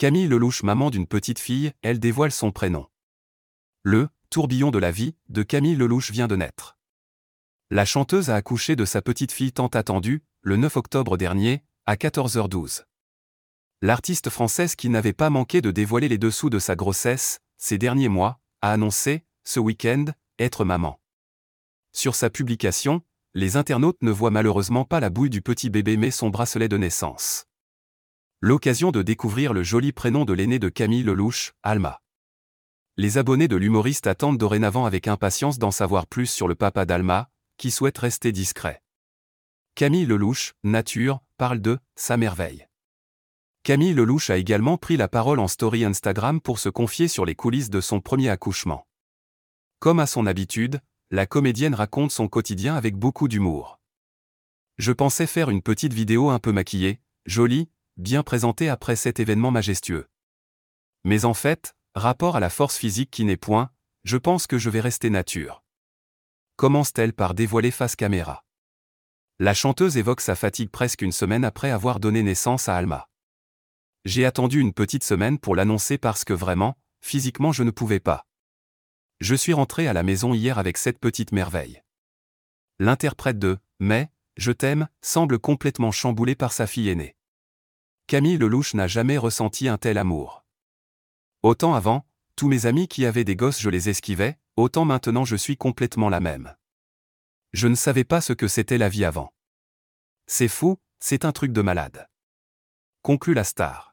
Camille Lelouch, maman d'une petite fille, elle dévoile son prénom. Le tourbillon de la vie de Camille Lelouch vient de naître. La chanteuse a accouché de sa petite fille tant attendue, le 9 octobre dernier, à 14h12. L'artiste française qui n'avait pas manqué de dévoiler les dessous de sa grossesse, ces derniers mois, a annoncé, ce week-end, être maman. Sur sa publication, les internautes ne voient malheureusement pas la bouille du petit bébé mais son bracelet de naissance. L'occasion de découvrir le joli prénom de l'aîné de Camille Lelouch, Alma. Les abonnés de l'humoriste attendent dorénavant avec impatience d'en savoir plus sur le papa d'Alma, qui souhaite rester discret. Camille Lelouch, Nature, parle de sa merveille. Camille Lelouch a également pris la parole en story Instagram pour se confier sur les coulisses de son premier accouchement. Comme à son habitude, la comédienne raconte son quotidien avec beaucoup d'humour. Je pensais faire une petite vidéo un peu maquillée, jolie, bien présenté après cet événement majestueux. Mais en fait, rapport à la force physique qui n'est point, je pense que je vais rester nature. Commence-t-elle par dévoiler face caméra La chanteuse évoque sa fatigue presque une semaine après avoir donné naissance à Alma. J'ai attendu une petite semaine pour l'annoncer parce que vraiment, physiquement je ne pouvais pas. Je suis rentré à la maison hier avec cette petite merveille. L'interprète de Mais, je t'aime, semble complètement chamboulé par sa fille aînée. Camille Lelouch n'a jamais ressenti un tel amour. Autant avant, tous mes amis qui avaient des gosses je les esquivais, autant maintenant je suis complètement la même. Je ne savais pas ce que c'était la vie avant. C'est fou, c'est un truc de malade. Conclut la star.